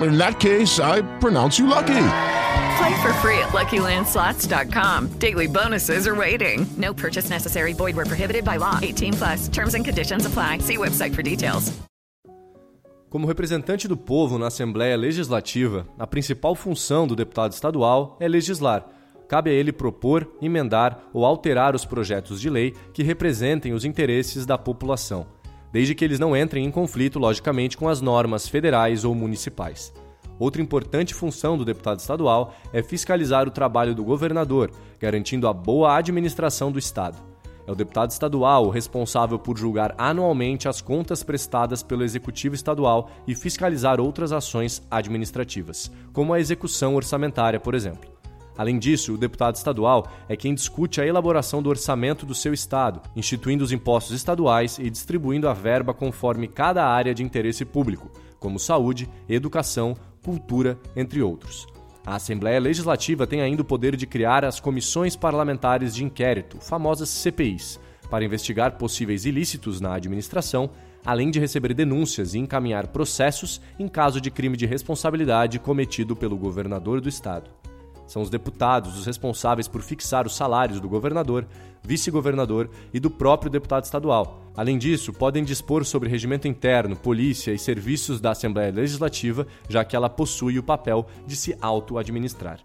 In that case, I pronounce you lucky. Play for free at LuckyLandSlots.com. Daily bonuses are waiting. No purchase necessary. Void where prohibited by law. 18 plus. Terms and conditions apply. See website for details. Como representante do povo na Assembleia Legislativa, a principal função do deputado estadual é legislar. Cabe a ele propor, emendar ou alterar os projetos de lei que representem os interesses da população, desde que eles não entrem em conflito, logicamente, com as normas federais ou municipais. Outra importante função do deputado estadual é fiscalizar o trabalho do governador, garantindo a boa administração do Estado. É o deputado estadual o responsável por julgar anualmente as contas prestadas pelo Executivo Estadual e fiscalizar outras ações administrativas, como a execução orçamentária, por exemplo. Além disso, o deputado estadual é quem discute a elaboração do orçamento do seu estado, instituindo os impostos estaduais e distribuindo a verba conforme cada área de interesse público, como saúde, educação, cultura, entre outros. A Assembleia Legislativa tem ainda o poder de criar as comissões parlamentares de inquérito, famosas CPIs, para investigar possíveis ilícitos na administração, além de receber denúncias e encaminhar processos em caso de crime de responsabilidade cometido pelo governador do estado. São os deputados os responsáveis por fixar os salários do governador, vice-governador e do próprio deputado estadual. Além disso, podem dispor sobre regimento interno, polícia e serviços da Assembleia Legislativa, já que ela possui o papel de se auto-administrar.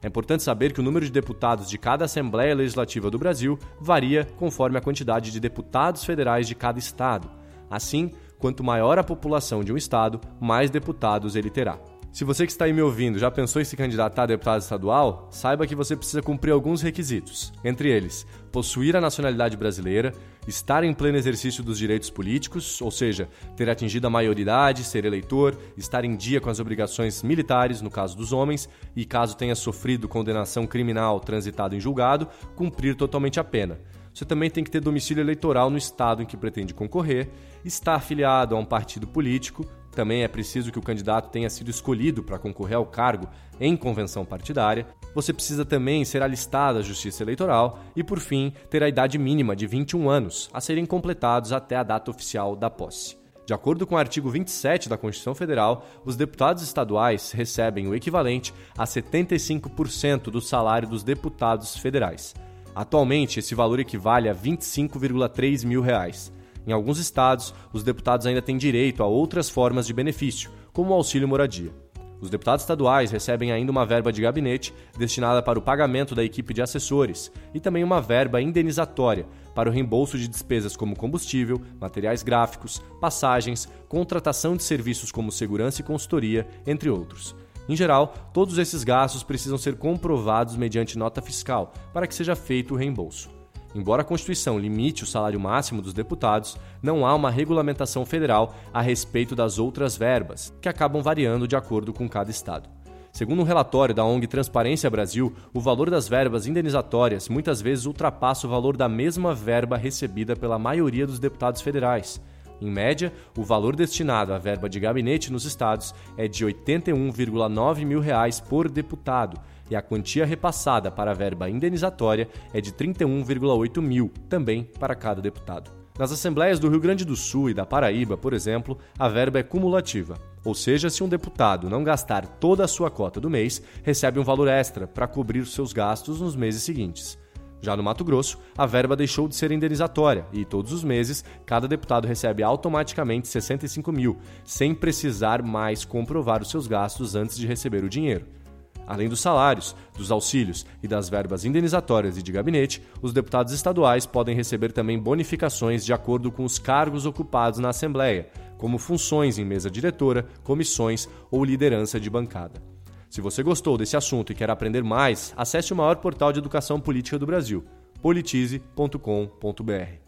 É importante saber que o número de deputados de cada Assembleia Legislativa do Brasil varia conforme a quantidade de deputados federais de cada estado. Assim, quanto maior a população de um estado, mais deputados ele terá. Se você que está aí me ouvindo já pensou em se candidatar a deputado estadual, saiba que você precisa cumprir alguns requisitos. Entre eles, possuir a nacionalidade brasileira, estar em pleno exercício dos direitos políticos, ou seja, ter atingido a maioridade, ser eleitor, estar em dia com as obrigações militares, no caso dos homens, e caso tenha sofrido condenação criminal transitado em julgado, cumprir totalmente a pena. Você também tem que ter domicílio eleitoral no estado em que pretende concorrer, estar afiliado a um partido político, também é preciso que o candidato tenha sido escolhido para concorrer ao cargo em convenção partidária. Você precisa também ser alistado à Justiça Eleitoral e, por fim, ter a idade mínima de 21 anos, a serem completados até a data oficial da posse. De acordo com o artigo 27 da Constituição Federal, os deputados estaduais recebem o equivalente a 75% do salário dos deputados federais. Atualmente, esse valor equivale a 25,3 mil reais. Em alguns estados, os deputados ainda têm direito a outras formas de benefício, como o auxílio moradia. Os deputados estaduais recebem ainda uma verba de gabinete destinada para o pagamento da equipe de assessores e também uma verba indenizatória para o reembolso de despesas como combustível, materiais gráficos, passagens, contratação de serviços como segurança e consultoria, entre outros. Em geral, todos esses gastos precisam ser comprovados mediante nota fiscal para que seja feito o reembolso. Embora a Constituição limite o salário máximo dos deputados, não há uma regulamentação federal a respeito das outras verbas, que acabam variando de acordo com cada estado. Segundo um relatório da ONG Transparência Brasil, o valor das verbas indenizatórias muitas vezes ultrapassa o valor da mesma verba recebida pela maioria dos deputados federais. Em média, o valor destinado à verba de gabinete nos estados é de 81,9 mil reais por deputado, e a quantia repassada para a verba indenizatória é de 31,8 mil, também para cada deputado. Nas assembleias do Rio Grande do Sul e da Paraíba, por exemplo, a verba é cumulativa, ou seja, se um deputado não gastar toda a sua cota do mês, recebe um valor extra para cobrir seus gastos nos meses seguintes. Já no Mato Grosso, a verba deixou de ser indenizatória e, todos os meses, cada deputado recebe automaticamente 65 mil, sem precisar mais comprovar os seus gastos antes de receber o dinheiro. Além dos salários, dos auxílios e das verbas indenizatórias e de gabinete, os deputados estaduais podem receber também bonificações de acordo com os cargos ocupados na Assembleia, como funções em mesa diretora, comissões ou liderança de bancada. Se você gostou desse assunto e quer aprender mais, acesse o maior portal de educação política do Brasil, politize.com.br.